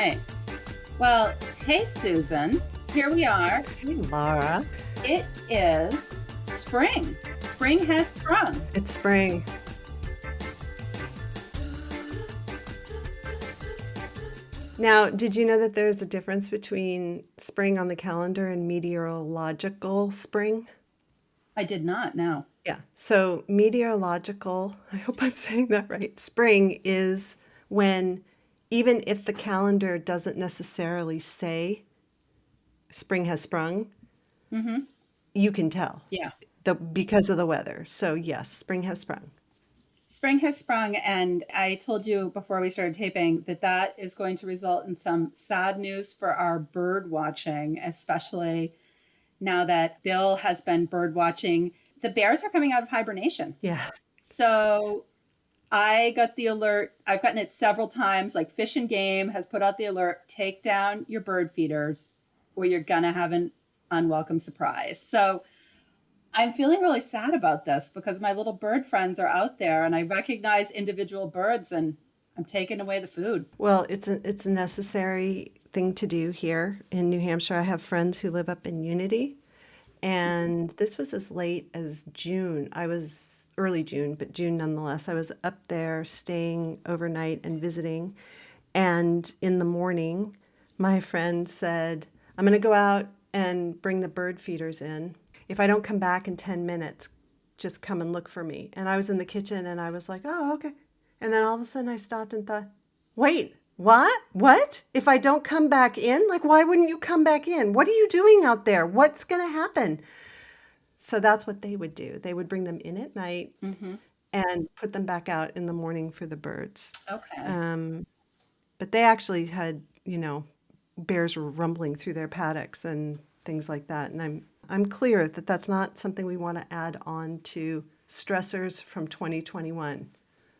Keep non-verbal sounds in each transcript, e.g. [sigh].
right. Well, hey, Susan. Here we are. Hey, Laura. It is spring. Spring has sprung. It's spring. Now, did you know that there's a difference between spring on the calendar and meteorological spring? I did not know. Yeah. So, meteorological, I hope I'm saying that right. Spring is when, even if the calendar doesn't necessarily say spring has sprung, Mm-hmm. you can tell Yeah. the, because of the weather. So, yes, spring has sprung. Spring has sprung, and I told you before we started taping that that is going to result in some sad news for our bird watching, especially now that Bill has been bird watching. The bears are coming out of hibernation. Yes. So I got the alert. I've gotten it several times. Like Fish and Game has put out the alert take down your bird feeders or you're going to have an unwelcome surprise. So I'm feeling really sad about this because my little bird friends are out there and I recognize individual birds and I'm taking away the food. Well, it's a it's a necessary thing to do here in New Hampshire. I have friends who live up in Unity, and this was as late as June. I was early June, but June nonetheless. I was up there staying overnight and visiting, and in the morning, my friend said, "I'm going to go out and bring the bird feeders in. If I don't come back in 10 minutes, just come and look for me." And I was in the kitchen and I was like, "Oh, okay." And then all of a sudden I stopped and thought, wait, what? What? If I don't come back in? Like, why wouldn't you come back in? What are you doing out there? What's going to happen? So that's what they would do. They would bring them in at night Mm-hmm. and put them back out in the morning for the birds. Okay. Um, but they actually had, you know, bears were rumbling through their paddocks and things like that. And I'm I'm clear that that's not something we want to add on to stressors from 2021,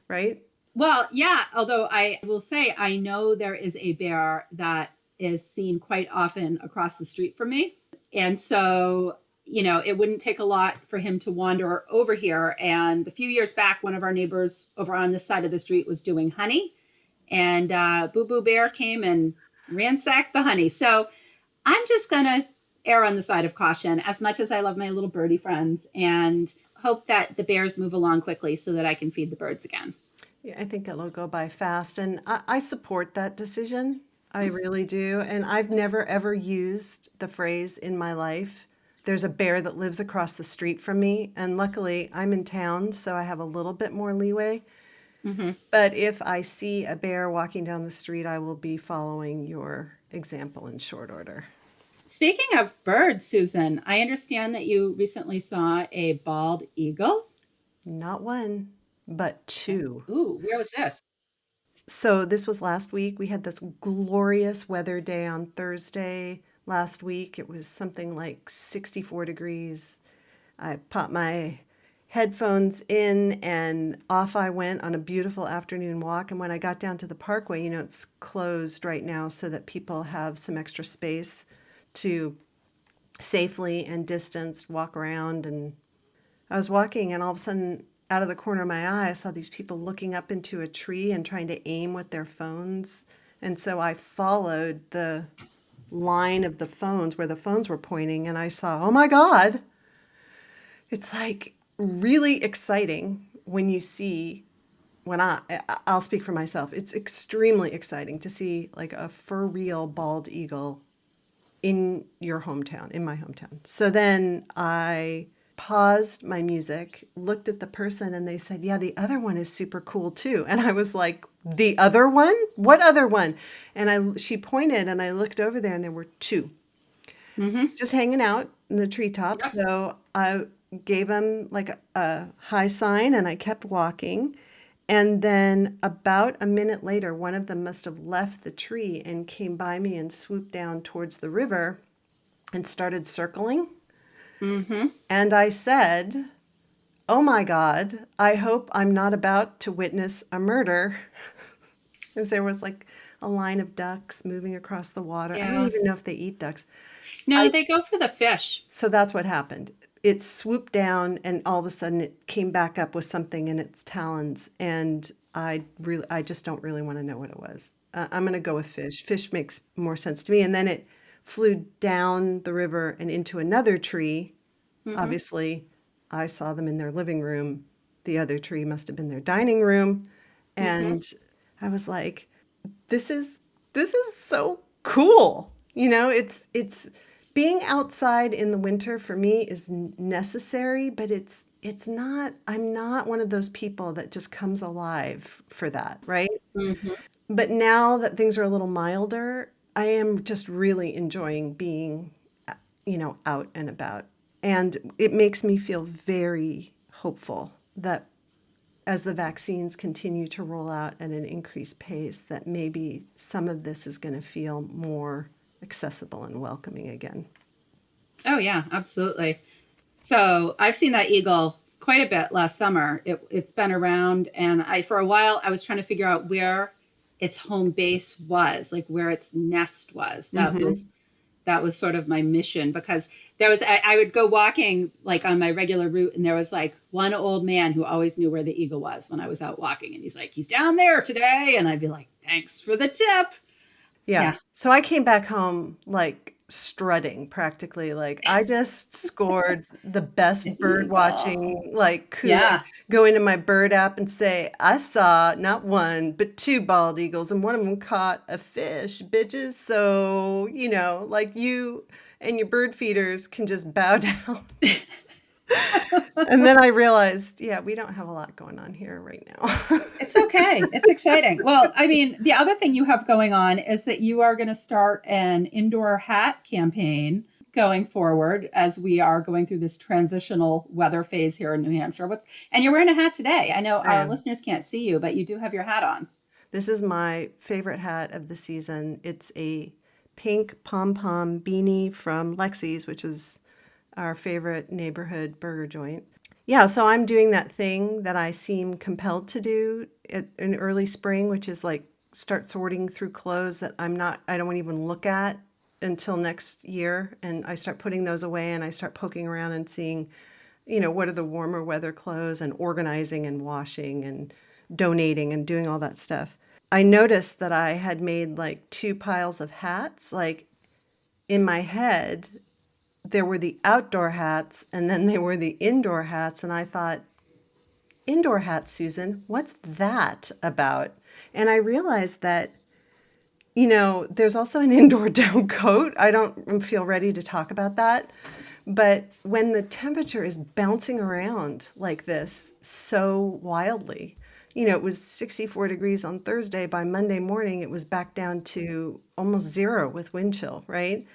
right? Well, yeah, although I will say I know there is a bear that is seen quite often across the street from me. And so, you know, it wouldn't take a lot for him to wander over here. And a few years back, one of our neighbors over on this side of the street was doing honey, and uh, Boo Boo Bear came and ransacked the honey. So I'm just going to err on the side of caution as much as I love my little birdie friends and hope that the bears move along quickly so that I can feed the birds again. Yeah, I think it'll go by fast, and I, I support that decision. I really do. And I've never ever used the phrase in my life. There's a bear that lives across the street from me, and luckily I'm in town, so I have a little bit more leeway. Mhm. But if I see a bear walking down the street, I will be following your example in short order. Speaking of birds, Susan, I understand that you recently saw a bald eagle. Not one, but oh, two. Ooh, where was this? So this was last week. We had this glorious weather day on Thursday last week. It was something like 64 degrees. I popped my headphones in and off I went on a beautiful afternoon walk. And when I got down to the parkway, you know, it's closed right now so that people have some extra space to safely and distanced walk around. And I was walking, and all of a sudden, out of the corner of my eye, I saw these people looking up into a tree and trying to aim with their phones. And so I followed the line of the phones where the phones were pointing, and I saw, oh my God, it's like really exciting when you see when I I'll speak for myself. It's extremely exciting to see like a for real bald eagle in your hometown, in my hometown. So then I paused my music, looked at the person, and they said, Yeah, the other one is super cool too. And I was like, The other one? What other one? And I she pointed and I looked over there and there were two Mm-hmm. just hanging out in the treetops. So I gave them like a, a high sign and I kept walking. And then about a minute later, one of them must have left the tree and came by me and swooped down towards the river and started circling. Mm-hmm. And I said, Oh my God, I hope I'm not about to witness a murder. [laughs] Because there was like a line of ducks moving across the water. I don't even know if they eat ducks. No, I- they go for the fish. So that's what happened. It swooped down and all of a sudden it came back up with something in its talons and I really I just don't really want to know what it was. uh, I'm going to go with fish. Fish makes more sense to me. And then it flew down the river and into another tree. Mm-hmm. Obviously, I saw them in their living room. The other tree must have been their dining room. Mm-hmm. And I was like, this is this is so cool. You know, it's it's being outside in the winter for me is necessary, but it's it's not I'm not one of those people that just comes alive for that, right? Mm-hmm. But now that things are a little milder, I am just really enjoying being uh, you know out and about. And it makes me feel very hopeful that as the vaccines continue to roll out at an increased pace that maybe some of this is going to feel more accessible and welcoming again. Oh yeah, absolutely. So I've seen that eagle quite a bit last summer. It, it's been around, and I for a while I was trying to figure out where its home base was, like where its nest was. That mm-hmm. was that was sort of my mission because there was I, I, would go walking like on my regular route and there was like one old man who always knew where the eagle was when I was out walking and he's like he's down there today and I'd be like thanks for the tip. Yeah. yeah. So I came back home like strutting practically like i [laughs] just scored the best bird watching like could yeah. go into my bird app and say i saw not one but two bald eagles and one of them caught a fish bitches. So you know like you and your bird feeders can just bow [laughs] down [laughs] and then I realized, yeah, we don't have a lot going on here right now. it's okay. It's exciting. Well, I mean, the other thing you have going on is that you are going to start an indoor hat campaign going forward as we are going through this transitional weather phase here in New Hampshire. What's and you're wearing a hat today. I know our listeners can't see you, but you do have your hat on. This is my favorite hat of the season. It's a pink pom pom beanie from Lexi's, which is our favorite neighborhood burger joint. Yeah, so I'm doing that thing that I seem compelled to do in early spring, which is like start sorting through clothes that I'm not, I don't even look at until next year. And I start putting those away and I start poking around and seeing, you know, what are the warmer weather clothes and organizing and washing and donating and doing all that stuff. I noticed that I had made like two piles of hats. Like in my head, there were the outdoor hats and then there were the indoor hats. And I thought, indoor hats, Susan, what's that about? And I realized that, you know, there's also an indoor [laughs] down coat. I don't feel ready to talk about that. But when the temperature is bouncing around like this so wildly, you know, it was 64 degrees on Thursday. By Monday morning, it was back down to almost zero with wind chill, right?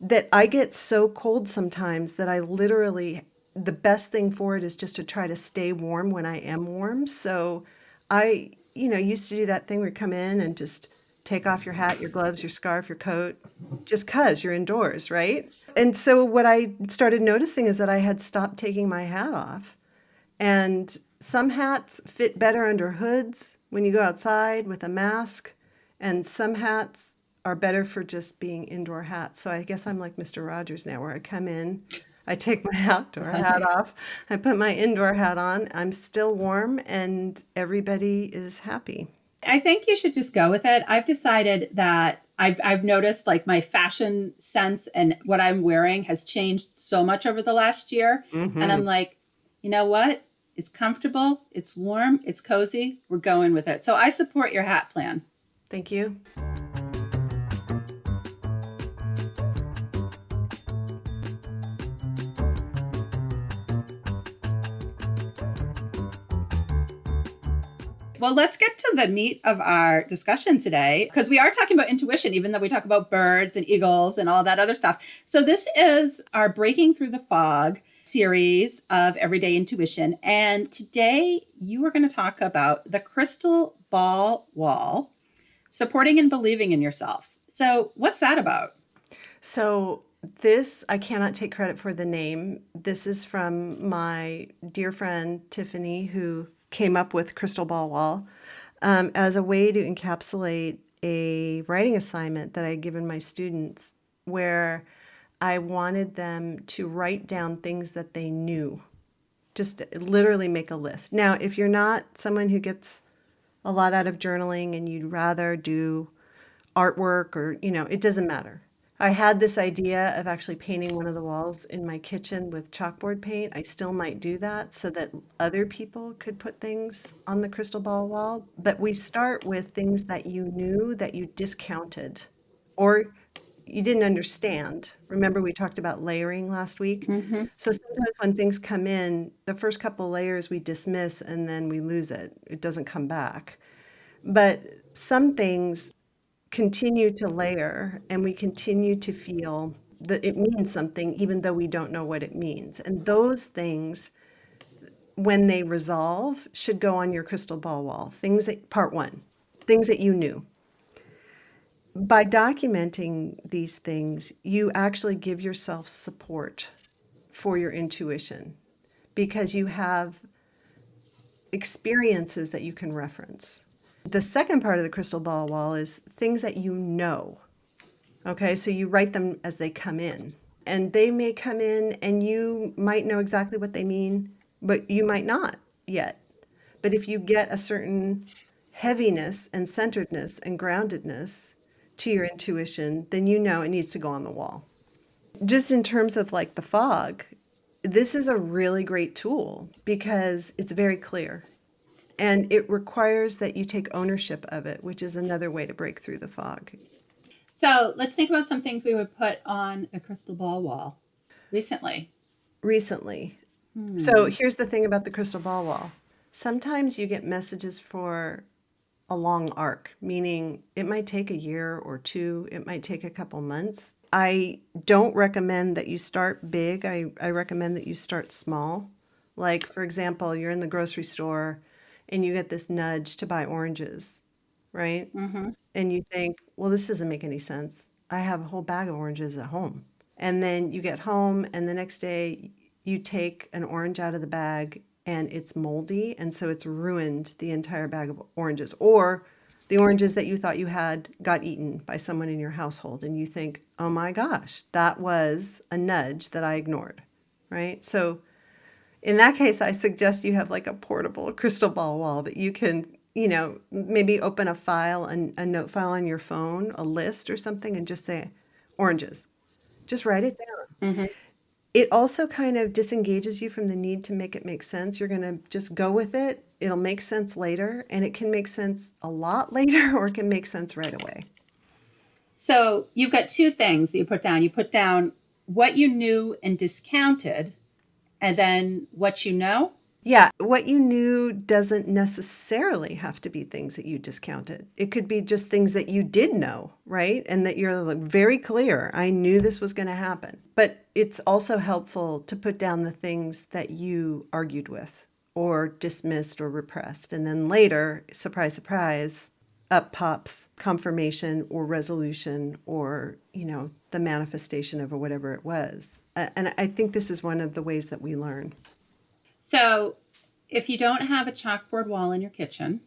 That I get so cold sometimes that I literally the best thing for it is just to try to stay warm when I am warm. So I, you know, used to do that thing where you come in and just take off your hat, your gloves, your scarf, your coat, just cuz you're indoors, right? And so what I started noticing is that I had stopped taking my hat off. And some hats fit better under hoods when you go outside with a mask, and some hats are better for just being indoor hats. So I guess I'm like Mr. Rogers now, where I come in, I take my [laughs] outdoor hat off, I put my indoor hat on, I'm still warm, and everybody is happy. I think you should just go with it. I've decided that I've, I've noticed like my fashion sense and what I'm wearing has changed so much over the last year. Mm-hmm. And I'm like, you know what? It's comfortable, it's warm, it's cozy. We're going with it. So I support your hat plan. Thank you. Well, let's get to the meat of our discussion today because we are talking about intuition, even though we talk about birds and eagles and all that other stuff. So, this is our Breaking Through the Fog series of Everyday Intuition. And today you are going to talk about the crystal ball wall, supporting and believing in yourself. So, what's that about? So, this I cannot take credit for the name. This is from my dear friend Tiffany, who came up with Crystal Ball Wall um, as a way to encapsulate a writing assignment that I had given my students where I wanted them to write down things that they knew. Just literally make a list. Now, if you're not someone who gets a lot out of journaling and you'd rather do artwork or, you know, it doesn't matter. I had this idea of actually painting one of the walls in my kitchen with chalkboard paint. I still might do that so that other people could put things on the crystal ball wall. But we start with things that you knew that you discounted or you didn't understand. Remember, we talked about layering last week? Mm-hmm. So sometimes when things come in, the first couple layers we dismiss and then we lose it. It doesn't come back. But some things continue to layer and we continue to feel that it means something even though we don't know what it means. And those things, when they resolve, should go on your crystal ball wall. Things that, part one, things that you knew by documenting these things, you actually give yourself support for your intuition because you have experiences that you can reference. The second part of the crystal ball wall is things that you know. Okay, so you write them as they come in. And they may come in and you might know exactly what they mean, but you might not yet. But if you get a certain heaviness and centeredness and groundedness, to your intuition, then you know it needs to go on the wall. Just in terms of like the fog, this is a really great tool because it's very clear and it requires that you take ownership of it, which is another way to break through the fog. So let's think about some things we would put on a crystal ball wall recently. Recently. Hmm. So here's the thing about the crystal ball wall sometimes you get messages for a long arc, meaning it might take a year or two, it might take a couple months. I don't recommend that you start big. I, I recommend that you start small. Like, for example, you're in the grocery store and you get this nudge to buy oranges, right? Mm-hmm. And you think, well, this doesn't make any sense. I have a whole bag of oranges at home. And then you get home, and the next day you take an orange out of the bag and it's moldy and so it's ruined the entire bag of oranges or the oranges that you thought you had got eaten by someone in your household and you think oh my gosh that was a nudge that i ignored right so in that case i suggest you have like a portable crystal ball wall that you can you know maybe open a file a, a note file on your phone a list or something and just say oranges just write it down mm-hmm it also kind of disengages you from the need to make it make sense. You're going to just go with it. It'll make sense later, and it can make sense a lot [laughs] later or it can make sense right away. So you've got two things that you put down. You put down what you knew and discounted, and then what you know. Yeah, what you knew doesn't necessarily have to be things that you discounted. It could be just things that you did know, right? And that you're like very clear. I knew this was going to happen. But it's also helpful to put down the things that you argued with or dismissed or repressed. And then later, surprise, surprise, up pops confirmation or resolution or, you know, the manifestation of or whatever it was. And I think this is one of the ways that we learn. So, if you don't have a chalkboard wall in your kitchen,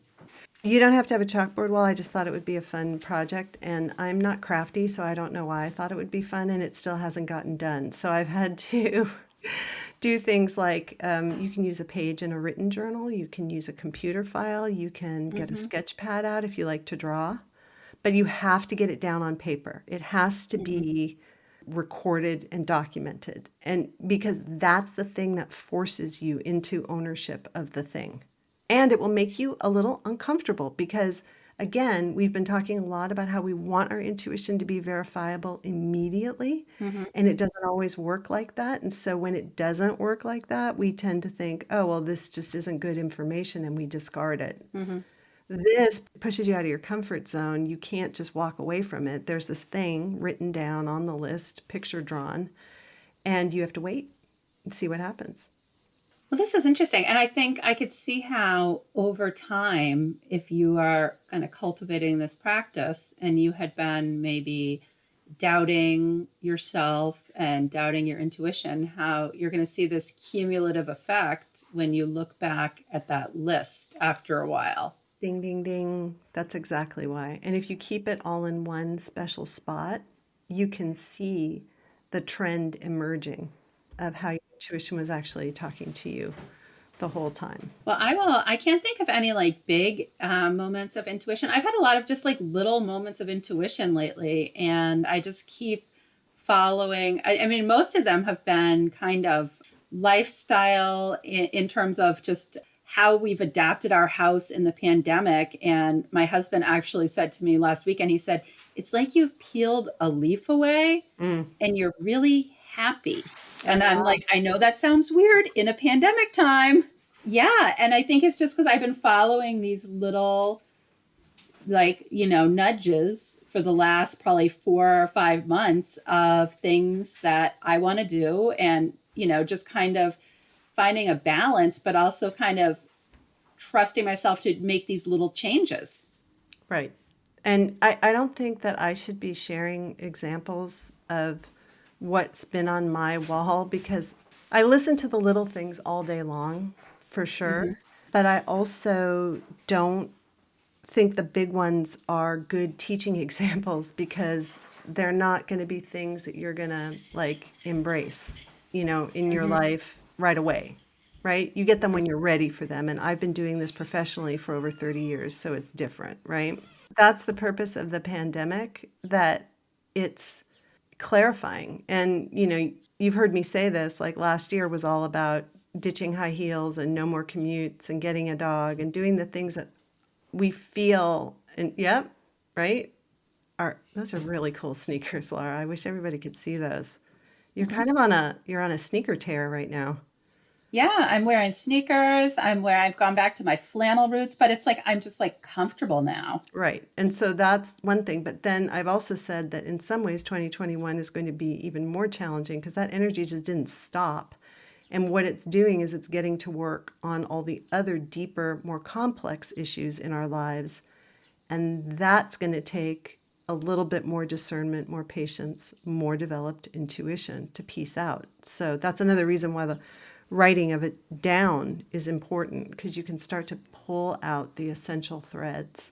you don't have to have a chalkboard wall. I just thought it would be a fun project. And I'm not crafty, so I don't know why I thought it would be fun, and it still hasn't gotten done. So I've had to [laughs] [laughs] do things like um, you can use a page in a written journal, you can use a computer file, you can get mm-hmm. a sketch pad out if you like to draw, but you have to get it down on paper. It has to mm-hmm. be recorded and documented. And because that's the thing that forces you into ownership of the thing. And it will make you a little uncomfortable because, again, we've been talking a lot about how we want our intuition to be verifiable immediately. Mm-hmm. And it doesn't always work like that. And so when it doesn't work like that, we tend to think, oh, well, this just isn't good information and we discard it. Mm-hmm. This pushes you out of your comfort zone. You can't just walk away from it. There's this thing written down on the list, picture drawn, and you have to wait and see what happens. Well, this is interesting. And I think I could see how over time, if you are kind of cultivating this practice and you had been maybe doubting yourself and doubting your intuition, how you're going to see this cumulative effect when you look back at that list after a while. Ding, ding, ding. That's exactly why. And if you keep it all in one special spot, you can see the trend emerging of how intuition was actually talking to you the whole time. Well, I will. I can't think of any like big uh, moments of intuition. I've had a lot of just like little moments of intuition lately, and I just keep following. I, I mean, most of them have been kind of lifestyle in, in terms of just how we've adapted our house in the pandemic. And my husband actually said to me last week, and he said, It's like you've peeled a leaf away mm. and you're really happy. And I'm like, I know that sounds weird in a pandemic time. Yeah. And I think it's just because I've been following these little, like, you know, nudges for the last probably four or five months of things that I want to do and, you know, just kind of finding a balance, but also kind of trusting myself to make these little changes. Right. And I, I don't think that I should be sharing examples of what's been on my wall because I listen to the little things all day long for sure. Mm-hmm. But I also don't think the big ones are good teaching [laughs] examples because they're not going to be things that you're going to like embrace, you know, in your mm-hmm. life right away, right? You get them when you're ready for them. And I've been doing this professionally for over 30 years, so it's different, right? That's the purpose of the pandemic, that it's clarifying. And, you know, you've heard me say this like last year was all about ditching high heels and no more commutes and getting a dog and doing the things that we feel and yep, right? Are those are really cool sneakers, Laura. I wish everybody could see those. You're kind of on a you're on a sneaker tear right now. Yeah, I'm wearing sneakers. I'm where I've gone back to my flannel roots, but it's like I'm just like comfortable now. Right. And so that's one thing. But then I've also said that in some ways 2021 is going to be even more challenging because that energy just didn't stop. And what it's doing is it's getting to work on all the other deeper, more complex issues in our lives. And that's going to take a little bit more discernment, more patience, more developed intuition to piece out. So that's another reason why the writing of it down is important because you can start to pull out the essential threads.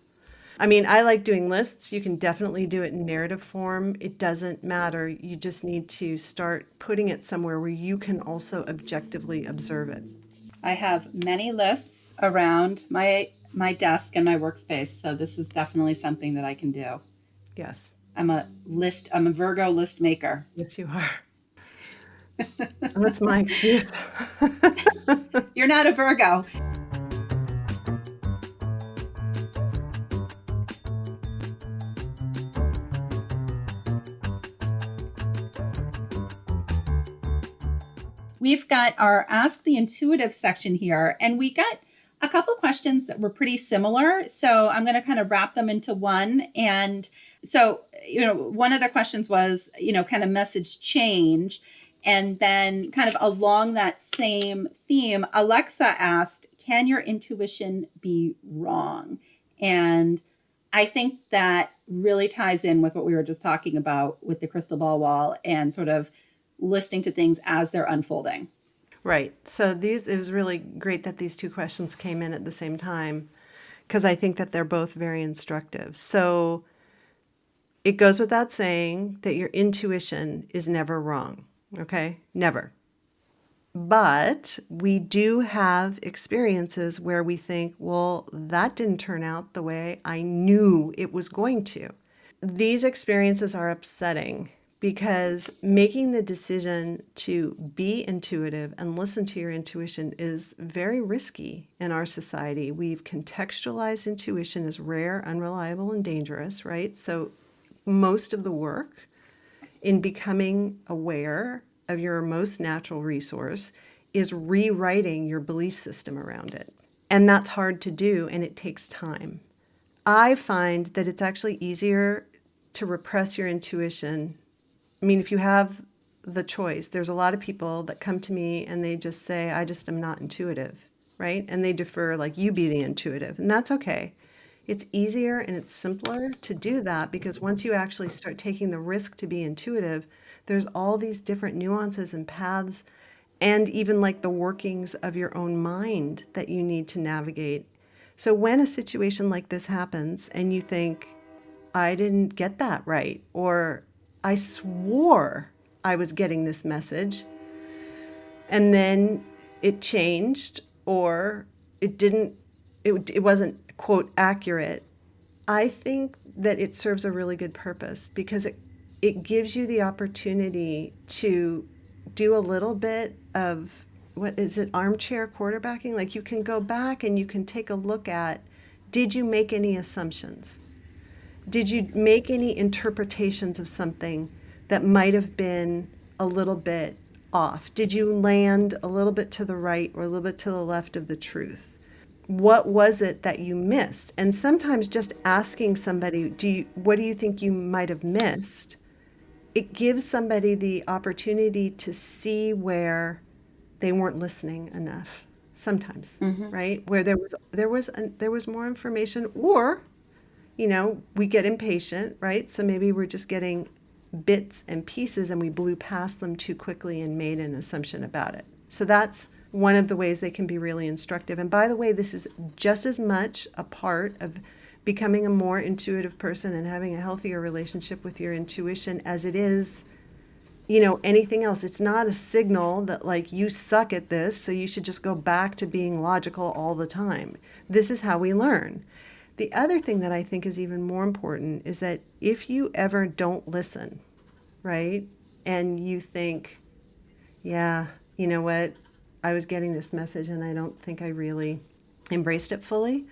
I mean, I like doing lists. You can definitely do it in narrative form. It doesn't matter. You just need to start putting it somewhere where you can also objectively observe it. I have many lists around my my desk and my workspace, so this is definitely something that I can do. Yes. I'm a list I'm a Virgo list maker. Yes, you are. That's my excuse. [laughs] You're not a Virgo. We've got our Ask the Intuitive section here, and we got a couple questions that were pretty similar. So I'm going to kind of wrap them into one. And so, you know, one of the questions was, you know, kind of message change. And then, kind of along that same theme, Alexa asked, Can your intuition be wrong? And I think that really ties in with what we were just talking about with the crystal ball wall and sort of listening to things as they're unfolding. Right. So these it was really great that these two questions came in at the same time because I think that they're both very instructive. So it goes without saying that your intuition is never wrong. Okay? Never. But we do have experiences where we think, well, that didn't turn out the way I knew it was going to. These experiences are upsetting because making the decision to be intuitive and listen to your intuition is very risky in our society. We've contextualized intuition as rare, unreliable, and dangerous, right? So, most of the work in becoming aware of your most natural resource is rewriting your belief system around it. And that's hard to do and it takes time. I find that it's actually easier to repress your intuition. I mean, if you have the choice, there's a lot of people that come to me and they just say, I just am not intuitive, right? And they defer, like, you be the intuitive. And that's okay. It's easier and it's simpler to do that because once you actually start taking the risk to be intuitive, there's all these different nuances and paths and even like the workings of your own mind that you need to navigate. So when a situation like this happens and you think, I didn't get that right, or I swore I was getting this message, and then it changed, or it didn't it, it wasn't quote accurate i think that it serves a really good purpose because it it gives you the opportunity to do a little bit of what is it armchair quarterbacking? Like you can go back and you can take a look at did you make any assumptions? Did you make any interpretations of something that might have been a little bit off? Did you land a little bit to the right or a little bit to the left of the truth what was it that you missed? And sometimes just asking somebody do you what do you think you might have missed? It gives somebody the opportunity to see where they weren't listening enough sometimes mm-hmm. right? Where there was there was there was more information or you know we get impatient right? So maybe we're just getting bits and pieces and we blew past them too quickly and made an assumption about it. So that's one of the ways they can be really instructive. And by the way this is just as much a part of becoming a more intuitive person and having a healthier relationship with your intuition as it is you know anything else. It's not a signal that like you suck at this so you should just go back to being logical all the time. This is how we learn. The other thing that i think is even more important is that if you ever don't listen right and you think yeah you know what i was getting this message and i don't think i really embraced it fully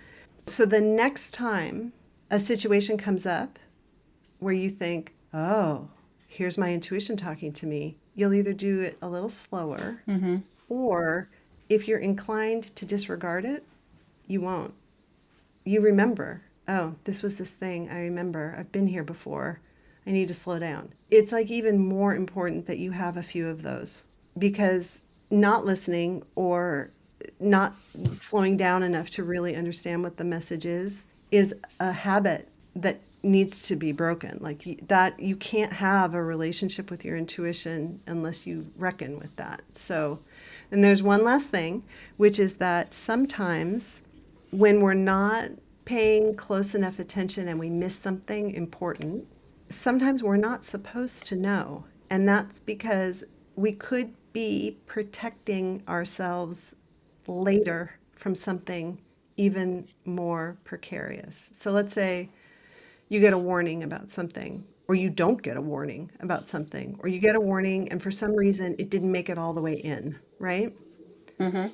so the next time a situation comes up where you think, oh, here's my intuition talking to me, you'll either do it a little slower mm-hmm. or if you're inclined to disregard it, you won't. You remember, oh, this was this thing. I remember. I've been here before. I need to slow down. It's like even more important that you have a few of those because not listening or not slowing down enough to really understand what the message is is a habit that needs to be broken. Like that you can't have a relationship with your intuition unless you reckon with that. So and there's one last thing which is that sometimes when we're not paying close enough attention and we miss something important sometimes we're not supposed to know. And that's because we could be protecting ourselves later from something even more precarious. So let's say you get a warning about something, or you don't get a warning about something, or you get a warning and for some reason it didn't make it all the way in, right? Mm-hmm.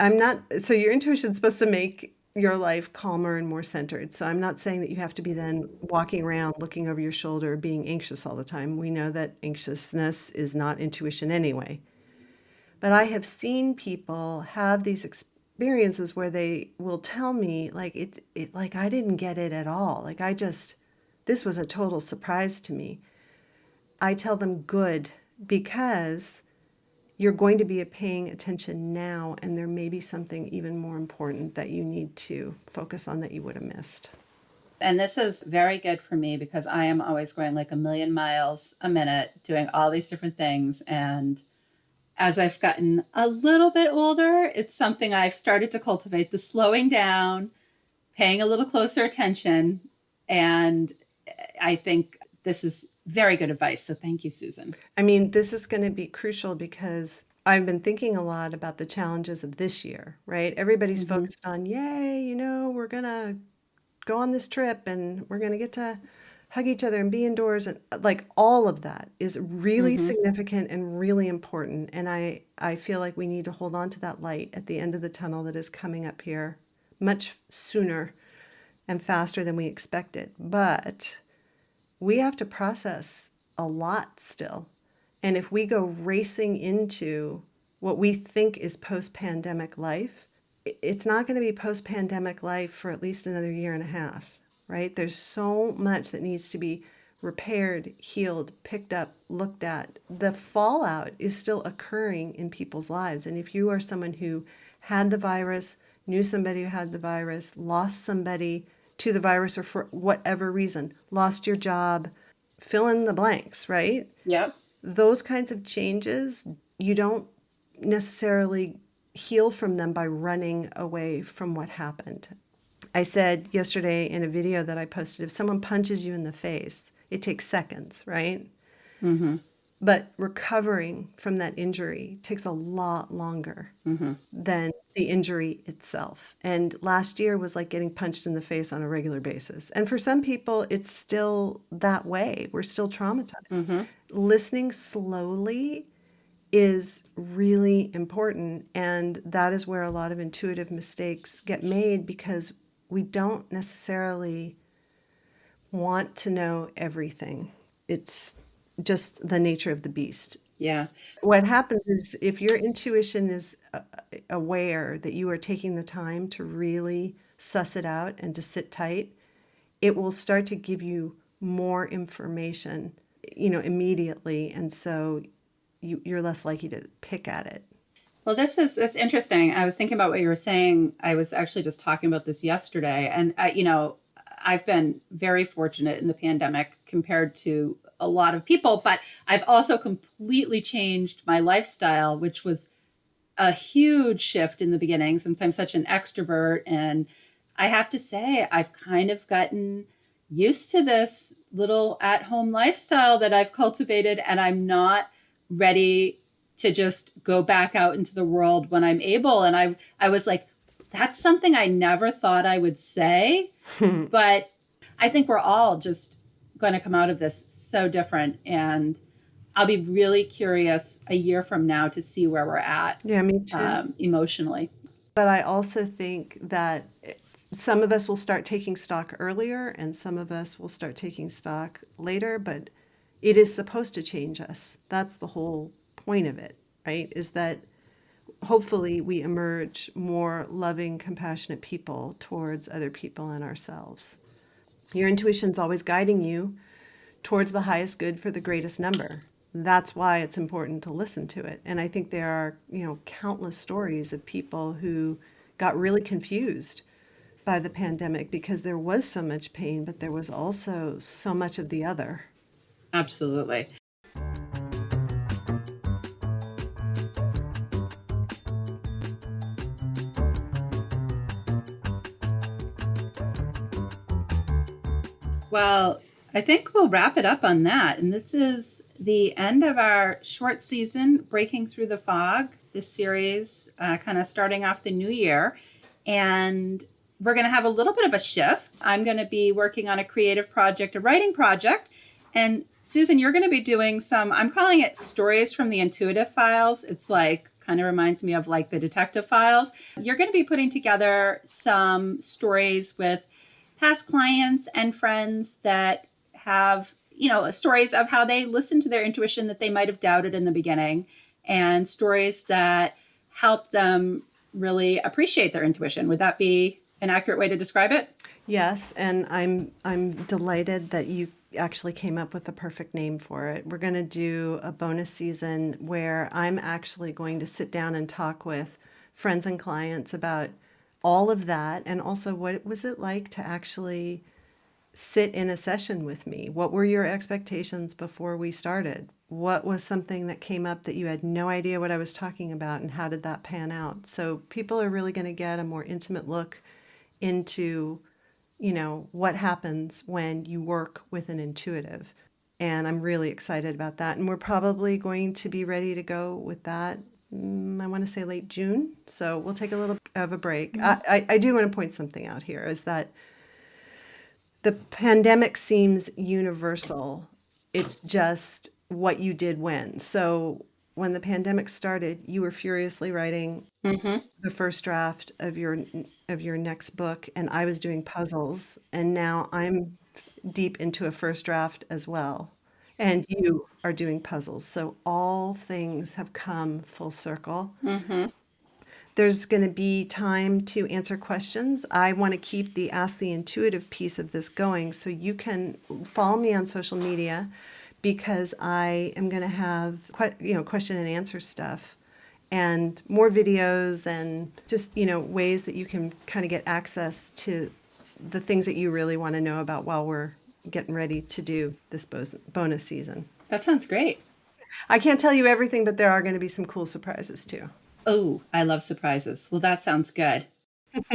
I'm not, so your intuition is supposed to make your life calmer and more centered. So I'm not saying that you have to be then walking around looking over your shoulder, being anxious all the time. We know that anxiousness is not intuition anyway. But I have seen people have these experiences where they will tell me like it, it like I didn't get it at all. Like I just this was a total surprise to me. I tell them good because you're going to be paying attention now and there may be something even more important that you need to focus on that you would have missed. And this is very good for me because I am always going like a million miles a minute doing all these different things and as I've gotten a little bit older, it's something I've started to cultivate the slowing down, paying a little closer attention. And I think this is very good advice. So thank you, Susan. I mean, this is going to be crucial because I've been thinking a lot about the challenges of this year, right? Everybody's mm-hmm. focused on, yay, you know, we're going to go on this trip and we're going to get to hug each other and be indoors and like all of that is really mm-hmm. significant and really important and i i feel like we need to hold on to that light at the end of the tunnel that is coming up here much sooner and faster than we expected but we have to process a lot still and if we go racing into what we think is post-pandemic life it's not going to be post-pandemic life for at least another year and a half right? There's so much that needs to be repaired, healed, picked up, looked at. The fallout is still occurring in people's lives. And if you are someone who had the virus, knew somebody who had the virus, lost somebody to the virus, or for whatever reason, lost your job, fill in the blanks, right? Yep. Those kinds of changes, you don't necessarily heal from them by running away from what happened. I said yesterday in a video that I posted if someone punches you in the face, it takes seconds, right? Mm-hmm. but recovering from that injury takes a lot longer mm-hmm. than the injury itself. And last year was like getting punched in the face on a regular basis. And for some people, it's still that way. We're still traumatized. Mm-hmm. Listening slowly is really important. And that is where a lot of intuitive mistakes get made because we don't necessarily want to know everything. It's just the nature of the beast. Yeah. What happens is if your intuition is uh, aware that you are taking the time to really suss it out and to sit tight, it will start to give you more information, you know, immediately. And so you, you're less likely to pick at it. Well, this is it's interesting. I was thinking about what you were saying. I was actually just talking about this yesterday, and you know, I've been very fortunate in the pandemic compared to a lot of people, but I've also completely changed my lifestyle, which was a huge shift in the beginning since I'm such an extrovert. And I have to say, I've kind of gotten used to this little at home lifestyle that I've cultivated, and I'm not ready to just go back out into the world when I'm able. And I, I was like, that's something I never thought I would say. [laughs] but I think we're all just going to come out of this so different and I'll be really curious a year from now to see where we're at. Yeah, me too. Um, emotionally. But I also think that some of us will start taking stock earlier and some of us will start taking stock later, but it is supposed to change us. That's the whole point of it, right? Is that hopefully we emerge more loving, compassionate people towards other people and ourselves. Your intuition's always guiding you towards the highest good for the greatest number. That's why it's important to listen to it. And I think there are, you know, countless stories of people who got really confused by the pandemic because there was so much pain, but there was also so much of the other. Absolutely. Well, I think we'll wrap it up on that. And this is the end of our short season, Breaking Through the Fog, this series, uh, kind of starting off the new year. And we're going to have a little bit of a shift. I'm going to be working on a creative project, a writing project. And Susan, you're going to be doing some, I'm calling it stories from the intuitive files. It's like, kind of reminds me of like the detective files. You're going to be putting together some stories with past clients and friends that have, you know, stories of how they listened to their intuition that they might have doubted in the beginning and stories that help them really appreciate their intuition. Would that be an accurate way to describe it? Yes, and I'm I'm delighted that you actually came up with the perfect name for it. We're going to do a bonus season where I'm actually going to sit down and talk with friends and clients about all of that and also what was it like to actually sit in a session with me? What were your expectations before we started? What was something that came up that you had no idea what i was talking about and how did that pan out? So people are really going to get a more intimate look into you know what happens when you work with an intuitive and i'm really excited about that and we're probably going to be ready to go with that I want to say late June. So we'll take a little of a break. Mm-hmm. I, I, do want to point something out here is that the pandemic seems universal. It's just what you did when. So when the pandemic started, you were furiously writing mm-hmm. the first draft of your of your next book, and I was doing puzzles, and now I'm deep into a first draft as well and you are doing puzzles. So all things have come full circle. Mm-hmm. There's going to be time to answer questions. I want to keep the Ask the Intuitive piece of this going. So you can follow me on social media because I am going to have you know question and answer stuff and more videos and just you know ways that you can kind of get access to the things that you really want to know about while we're getting ready to do this bonus season. That sounds great. I can't tell you everything, but there are going to be some cool surprises too. Oh, I love surprises. Well, that sounds good. [laughs]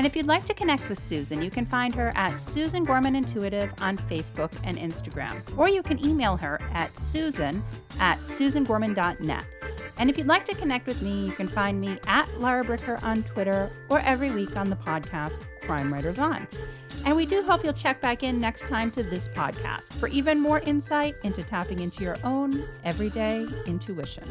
And if you'd like to connect with Susan, you can find her at Susan Gorman Intuitive on Facebook and Instagram. Or you can email her at susan at susangorman.net. And if you'd like to connect with me, you can find me at Lara Bricker on Twitter or every week on the podcast Crime Writers On. And we do hope you'll check back in next time to this podcast for even more insight into tapping into your own everyday intuition.